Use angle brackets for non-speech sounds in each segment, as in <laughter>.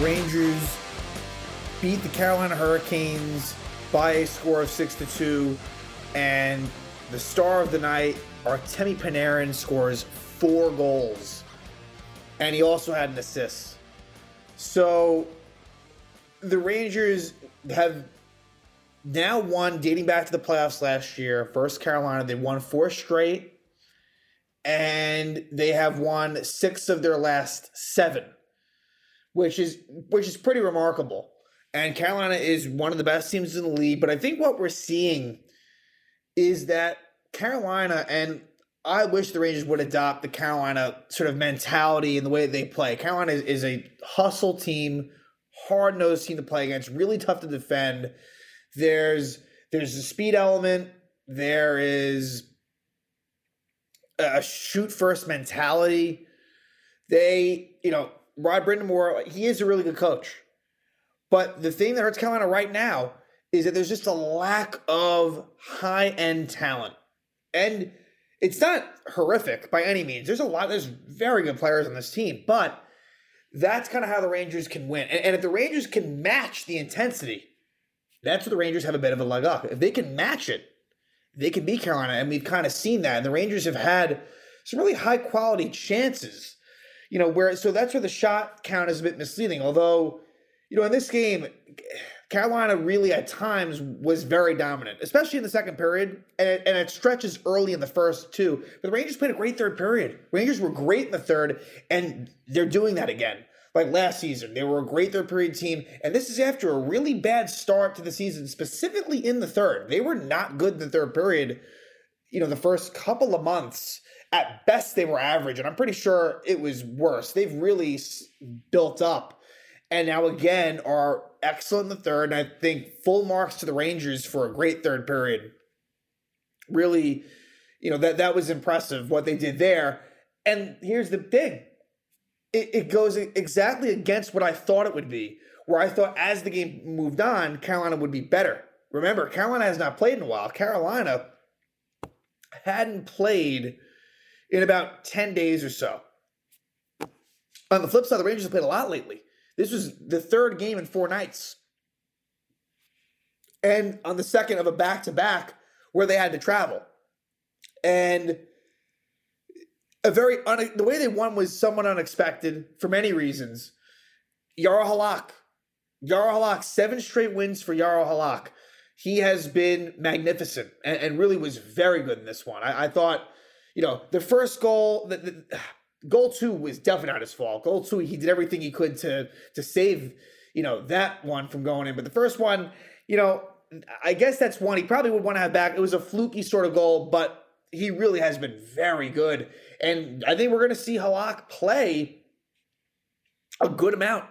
Rangers beat the Carolina Hurricanes by a score of six to two, and the star of the night, Artemi Panarin, scores four goals, and he also had an assist. So the Rangers have now won, dating back to the playoffs last year, versus Carolina. They won four straight, and they have won six of their last seven, which is which is pretty remarkable. And Carolina is one of the best teams in the league. But I think what we're seeing is that Carolina, and I wish the Rangers would adopt the Carolina sort of mentality and the way they play. Carolina is, is a hustle team, hard nosed team to play against, really tough to defend. There's there's a speed element. There is a shoot first mentality. They, you know, Rod Brind'Amour, he is a really good coach. But the thing that hurts Carolina right now is that there's just a lack of high end talent. And it's not horrific by any means. There's a lot, there's very good players on this team, but that's kind of how the Rangers can win. And, and if the Rangers can match the intensity, that's where the Rangers have a bit of a leg up. If they can match it, they can beat Carolina. And we've kind of seen that. And the Rangers have had some really high quality chances. You know, where so that's where the shot count is a bit misleading. Although you know, in this game, Carolina really at times was very dominant, especially in the second period, and it, and it stretches early in the first too. But the Rangers played a great third period. Rangers were great in the third, and they're doing that again. Like last season, they were a great third period team, and this is after a really bad start to the season, specifically in the third. They were not good in the third period. You know, the first couple of months, at best, they were average, and I'm pretty sure it was worse. They've really built up and now again are excellent in the third. And I think full marks to the Rangers for a great third period. Really, you know, that that was impressive what they did there. And here's the thing. It, it goes exactly against what I thought it would be, where I thought as the game moved on, Carolina would be better. Remember, Carolina has not played in a while. Carolina hadn't played in about 10 days or so. On the flip side, the Rangers have played a lot lately. This was the third game in four nights. And on the second of a back to back where they had to travel. And a very, un- the way they won was somewhat unexpected for many reasons. Jaro Halak. Jaro Halak, seven straight wins for Jaro Halak. He has been magnificent and, and, really was very good in this one. I, I thought, you know, the first goal, the, the <sighs> goal two was definitely not his fault. Goal two, he did everything he could to to save, you know, that one from going in. But the first one, you know, I guess that's one he probably would want to have back. It was a fluky sort of goal, but he really has been very good. And I think we're going to see Halak play a good amount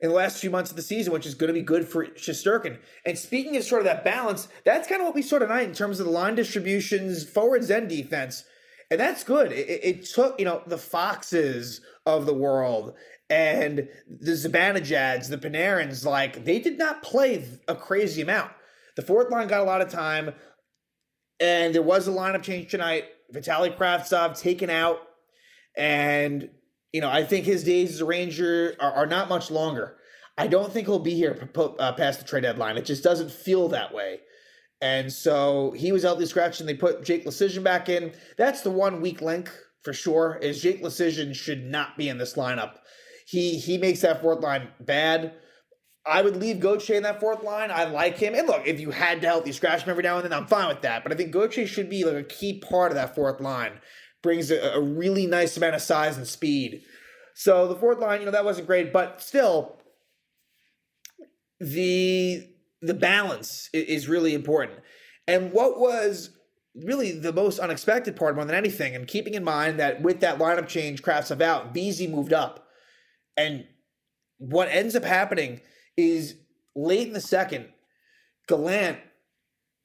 in the last few months of the season, which is going to be good for Shesterkin. And speaking of sort of that balance, that's kind of what we saw tonight in terms of the line distributions, forwards and defense and that's good. It, it, took you know the Foxes of the world and the Zibanejads, the Panarins, like they did not play a crazy amount. The fourth line got a lot of time, and there was a lineup change tonight. Vitaly Kravtsov taken out, and you know I think his days as a Ranger are, are not much longer. I don't think he'll be here uh, past the trade deadline. It just doesn't feel that way. And so he was out the scratch and they put Jake Leschyshyn back in. That's the one weak link for sure, is Jake Leschyshyn should not be in this lineup. He he makes that fourth line bad. I would leave Gauthier in that fourth line. I like him. And look, if you had to healthy scratch him every now and then, I'm fine with that. But I think Gauthier should be like a key part of that fourth line. Brings a, a really nice amount of size and speed. So the fourth line, you know, that wasn't great, but still, the the balance is really important. And what was really the most unexpected part more than anything, and keeping in mind that with that lineup change, Kravtsov out, Vesey moved up. And what ends up happening is late in the second, Gallant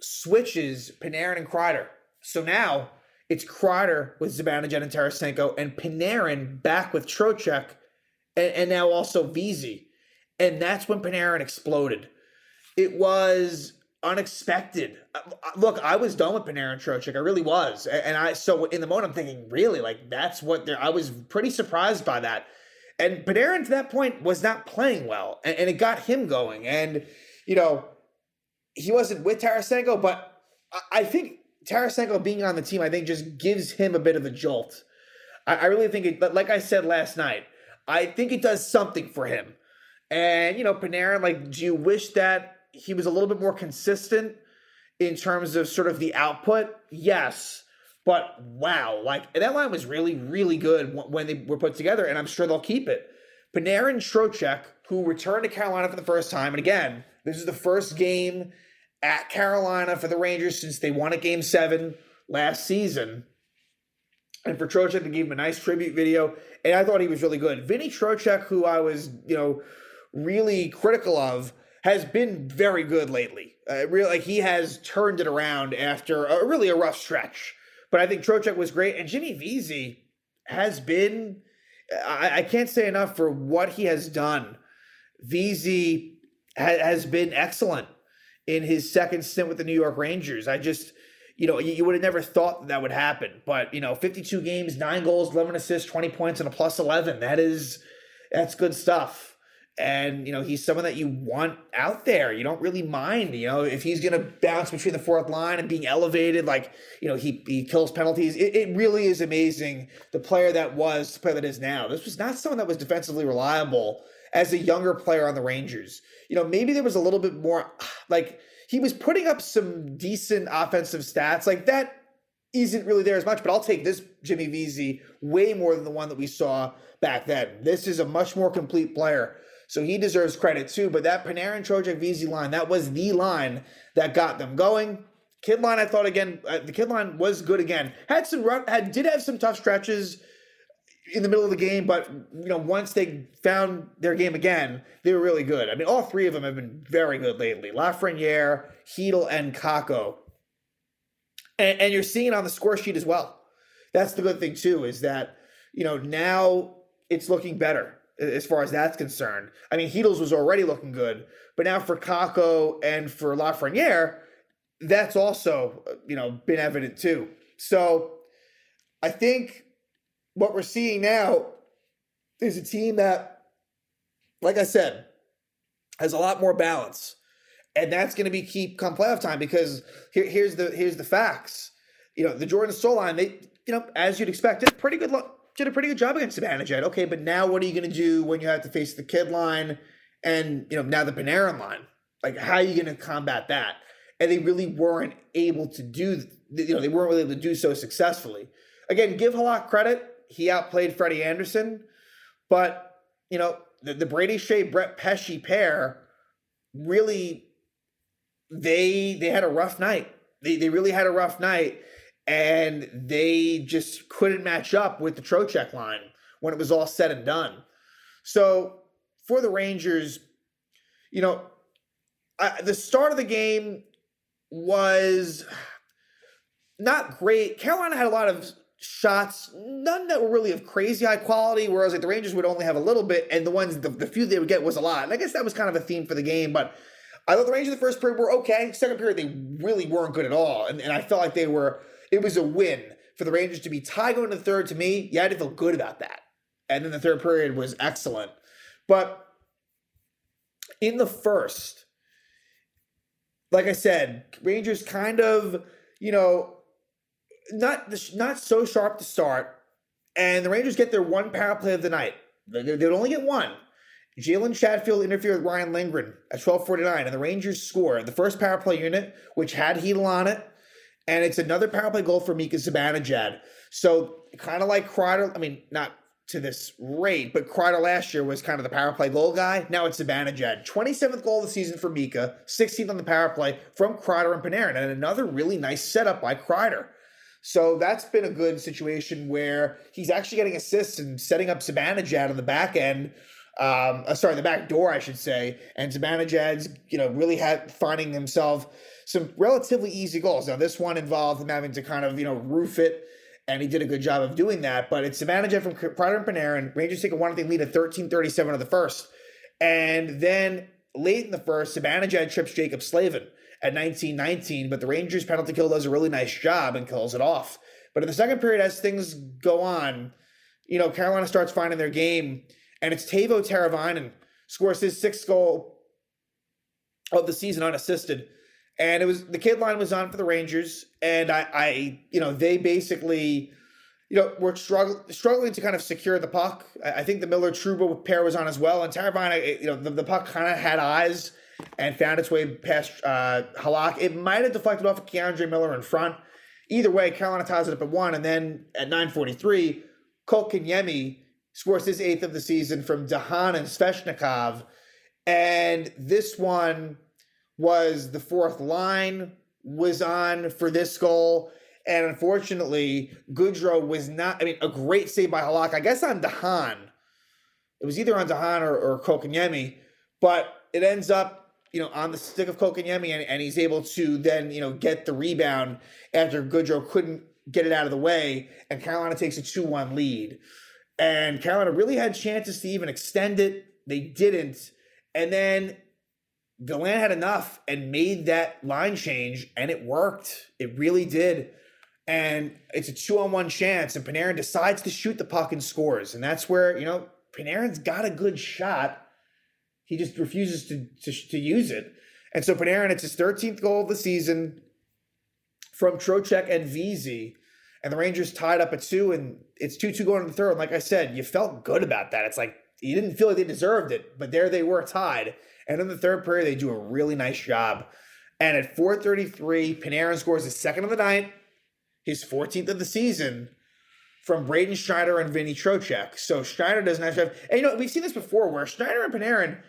switches Panarin and Kreider. So now it's Kreider with Zibanejad and Tarasenko, and Panarin back with Trocheck, and, and now also Vesey. And that's when Panarin exploded it was unexpected. Uh, look, I was done with Panarin Trocheck. I really was. And I so in the moment I'm thinking, really, like that's what they're I was pretty surprised by that. And Panarin to that point was not playing well, and, and it got him going. And you know, he wasn't with Tarasenko, but I, I think Tarasenko being on the team, I think, just gives him a bit of a jolt. I, I really think it. Like I said last night, I think it does something for him. And you know, Panarin, like, do you wish that he was a little bit more consistent in terms of sort of the output? Yes. But wow, like that line was really, really good when they were put together, and I'm sure they'll keep it. Panarin Trocheck, who returned to Carolina for the first time, and again, this is the first game at Carolina for the Rangers since they won at Game Seven last season. And for Trocheck to give him a nice tribute video, and I thought he was really good. Vinny Trocheck, who I was, you know, really critical of, has been very good lately. Uh, really, like he has turned it around after a, really a rough stretch. But I think Trocheck was great, and Jimmy Vesey has been. I, I can't say enough for what he has done. Vesey ha, has been excellent in his second stint with the New York Rangers. I just, you know, you, you would have never thought that, that would happen. But you know, 52 games, nine goals, 11 assists, 20 points, and a plus 11. That is, that's good stuff and you know he's someone that you want out there. You don't really mind you know if he's going to bounce between the fourth line and being elevated like you know he, he kills penalties. It, it really is amazing the player that was the player that is now. This was not someone that was defensively reliable as a younger player on the rangers. You know maybe there was a little bit more <sighs> like he was putting up some decent offensive stats. Like that isn't really there as much but i'll take this jimmy Vesey way more than the one that we saw back then. This is a much more complete player so he deserves credit too. But that Panarin Trocheck Vesey line, that was the line that got them going. Kid line, I thought again, uh, the kid line was good again. Had some run, had did have some tough stretches in the middle of the game, but you know, once they found their game again, they were really good. I mean, all three of them have been very good lately. Lafreniere, Chytil, and Kakko. And, and you're seeing it on the score sheet as well. That's the good thing too, is that you know now it's looking better as far as that's concerned. I mean, Chytil's was already looking good, but now for Kakko and for Lafreniere, that's also you know been evident too. So I think what we're seeing now is a team that, like I said, has a lot more balance, and that's going to be key come playoff time because here, here's the here's the facts. You know, the Jordan Staal line, they you know as you'd expect, it's pretty good. Lo- did a pretty good job against Zibanejad. Okay, but now what are you going to do when you have to face the kid line and you know now the Panarin line? Like, how are you going to combat that? And they really weren't able to do. You know, they weren't really able to do so successfully. Again, give Halak credit. He outplayed Freddie Andersen. but you know the, the Brady Skjei Brett Pesce pair really they they had a rough night. They they really had a rough night and they just couldn't match up with the Trocheck line when it was all said and done. So for the Rangers, you know, I, the start of the game was not great. Carolina had a lot of shots, none that were really of crazy high quality, whereas like the Rangers would only have a little bit, and the ones the, the few they would get was a lot. And I guess that was kind of a theme for the game, but I thought the Rangers in the first period were okay. Second period they really weren't good at all, and, and I felt like they were it was a win for the Rangers to be tied going to the third. To me, you had to feel good about that. And then the third period was excellent. But in the first, like I said, Rangers kind of, you know, not not so sharp to start, and the Rangers get their one power play of the night. They would only get one. Jalen Chatfield interfered with Ryan Lindgren at 12:49, and the Rangers score the first power play unit, which had Chytil on it and it's another power play goal for Mika Zibanejad. So kind of like Kreider, I mean, not to this rate, but Kreider last year was kind of the power play goal guy. Now it's Zibanejad. 27th goal of the season for Mika, 16th on the power play from Kreider and Panarin, and another really nice setup by Kreider. So that's been a good situation where he's actually getting assists and setting up Zibanejad on the back end. Um, uh, sorry, the back door, I should say. And Zibanejad's, you know, really had finding himself some relatively easy goals. Now, this one involved him having to kind of, you know, roof it, and he did a good job of doing that. But it's Zibanejad from Kreider and Panarin. Rangers take a one thing lead at 13:37 of the first. And then late in the first, Zibanejad trips Jaccob Slavin at 19-19, but the Rangers penalty kill does a really nice job and kills it off. But in the second period, as things go on, you know, Carolina starts finding their game and it's Teuvo Teravainen scores his sixth goal of the season unassisted. And it was the kid line was on for the Rangers, and I, I you know, they basically, you know, were struggling struggling to kind of secure the puck. I, I think the Miller Trouba pair was on as well, and Teravainen, you know, the, the puck kind of had eyes and found its way past uh, Halak. It might have deflected off of K'Andre Miller in front. Either way, Carolina ties it up at one, and then at 9:43, Kotkaniemi scores his eighth of the season from de Haan and Svechnikov, and this one was the fourth line was on for this goal. And unfortunately, Goodrow was not, I mean, a great save by Halak. I guess on de Haan. It was either on de Haan or, or but it ends up, you know, on the stick of Kotkaniemi, and, and he's able to then, you know, get the rebound after Goodrow couldn't get it out of the way, and Carolina takes a 2 1 lead. And Carolina really had chances to even extend it. They didn't. And then Gallant had enough and made that line change, and it worked. It really did. And it's a two on one chance, and Panarin decides to shoot the puck and scores. And that's where, you know, Panarin's got a good shot. He just refuses to, to, to use it. And so Panarin, it's his 13th goal of the season from Trocheck and Vesey. And the Rangers tied up at two, and it's 2 2 going to the third. And like I said, you felt good about that. It's like you didn't feel like they deserved it, but there they were tied. And in the third period, they do a really nice job. And at 4:33, Panarin scores his second of the night, his 14th of the season, from Braden Schneider and Vinny Trocheck. So Schneider doesn't have to have. And you know, we've seen this before, where Schneider and Panarin,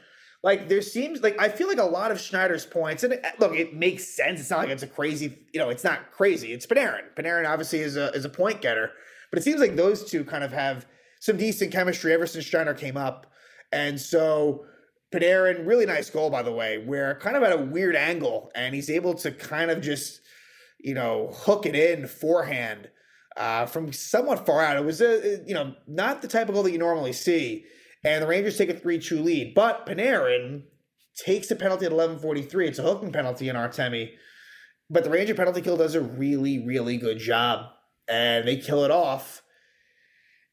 like there seems like I feel like a lot of Schneider's points, and it, look, it makes sense. It's not like it's a crazy, you know, it's not crazy. It's Panarin. Panarin obviously is a is a point getter, but it seems like those two kind of have some decent chemistry ever since Schneider came up, and so Panarin, really nice goal, by the way, where kind of at a weird angle, and he's able to kind of just, you know, hook it in forehand uh, from somewhat far out. It was a, you know, not the type of goal that you normally see. And the Rangers take a 3 2 lead. But Panarin takes a penalty at 11:43. It's a hooking penalty in Artemi. But the Ranger penalty kill does a really, really good job. And they kill it off.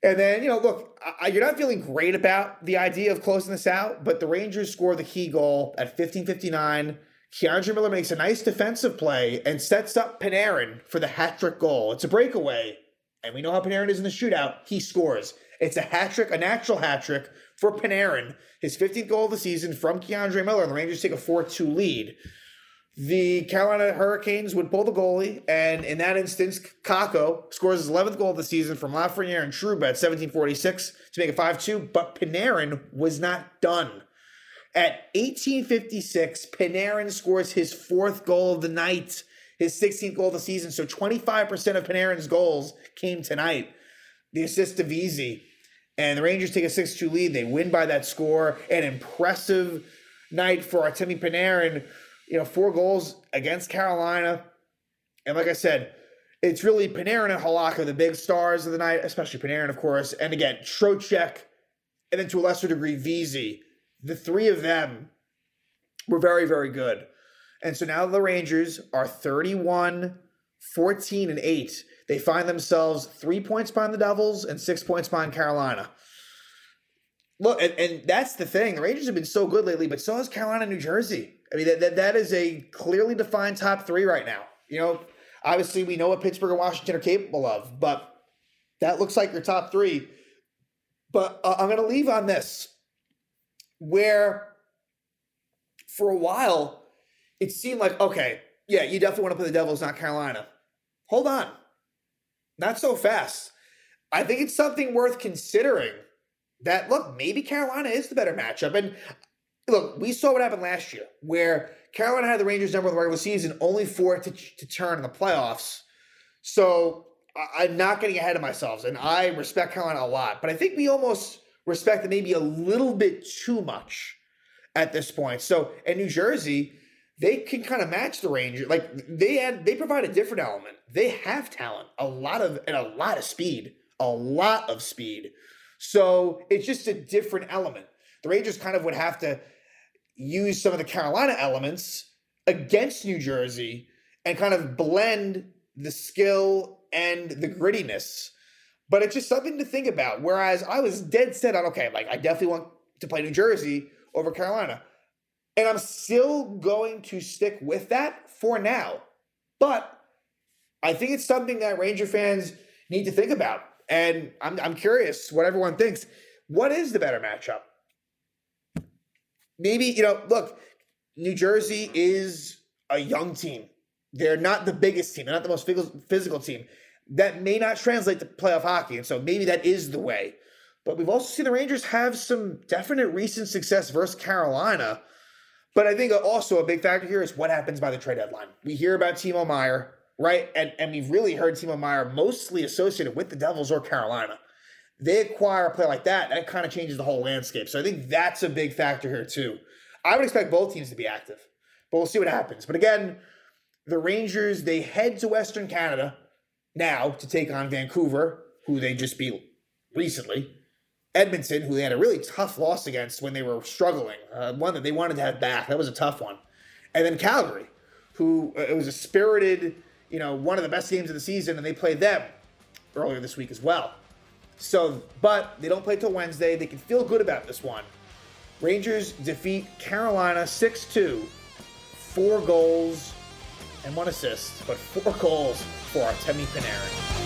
And then, you know, look, I, you're not feeling great about the idea of closing this out, but the Rangers score the key goal at 15:59. K'Andre Miller makes a nice defensive play and sets up Panarin for the hat trick goal. It's a breakaway, and we know how Panarin is in the shootout. He scores. It's a hat trick, a natural hat trick for Panarin, his 15th goal of the season from K'Andre Miller, and the Rangers take a 4 2 lead the Carolina Hurricanes would pull the goalie, and in that instance, Kakko scores his 11th goal of the season from Lafreniere and Trouba at 1746 to make it 5 2, but Panarin was not done. At 1856, Panarin scores his fourth goal of the night, his 16th goal of the season. So 25% of Panarin's goals came tonight. The assist to Vesey. And the Rangers take a 6 2 lead. They win by that score. An impressive night for Artemi Panarin you know, four goals against Carolina. And like I said, it's really Panarin and Halak the big stars of the night, especially Panarin, of course. And again, Trocheck, and then to a lesser degree, Vesey. The three of them were very, very good. And so now the Rangers are 31, 14, and 8. They find themselves three points behind the Devils and six points behind Carolina. Look, and, and that's the thing. The Rangers have been so good lately, but so has Carolina, New Jersey. I mean, that, that, that is a clearly defined top three right now. You know, obviously we know what Pittsburgh and Washington are capable of, but that looks like your top three. But uh, I'm going to leave on this, where for a while it seemed like, okay, yeah, you definitely want to play the Devils, not Carolina. Hold on. Not so fast. I think it's something worth considering that, look, maybe Carolina is the better matchup. And look, we saw what happened last year, where Carolina had the Rangers number in the regular season, only it to, to turn in the playoffs. So I'm not getting ahead of myself, and I respect Carolina a lot, but I think we almost respect them maybe a little bit too much at this point. So in New Jersey, they can kind of match the Rangers. Like they had, they provide a different element. They have talent, a lot of and a lot of speed, a lot of speed. So it's just a different element. The Rangers kind of would have to use some of the Carolina elements against New Jersey and kind of blend the skill and the grittiness. But it's just something to think about. Whereas I was dead set on, okay, like I definitely want to play New Jersey over Carolina. And I'm still going to stick with that for now. But I think it's something that Ranger fans need to think about. And I'm, I'm curious what everyone thinks. What is the better matchup? Maybe, you know, look, New Jersey is a young team. They're not the biggest team, they're not the most physical team. That may not translate to playoff hockey. And so maybe that is the way. But we've also seen the Rangers have some definite recent success versus Carolina. But I think also a big factor here is what happens by the trade deadline. We hear about Timo Meier, right? And, and we've really heard Timo Meier mostly associated with the Devils or Carolina. They acquire a player like that, that kind of changes the whole landscape. So I think that's a big factor here, too. I would expect both teams to be active, but we'll see what happens. But again, the Rangers, they head to Western Canada now to take on Vancouver, who they just beat recently. Edmonton, who they had a really tough loss against when they were struggling, uh, one that they wanted to have back. That was a tough one. And then Calgary, who uh, it was a spirited, you know, one of the best games of the season, and they played them earlier this week as well. So, but they don't play till Wednesday. They can feel good about this one. Rangers defeat Carolina 6 2, four goals and one assist, but four goals for Artemi Panarin.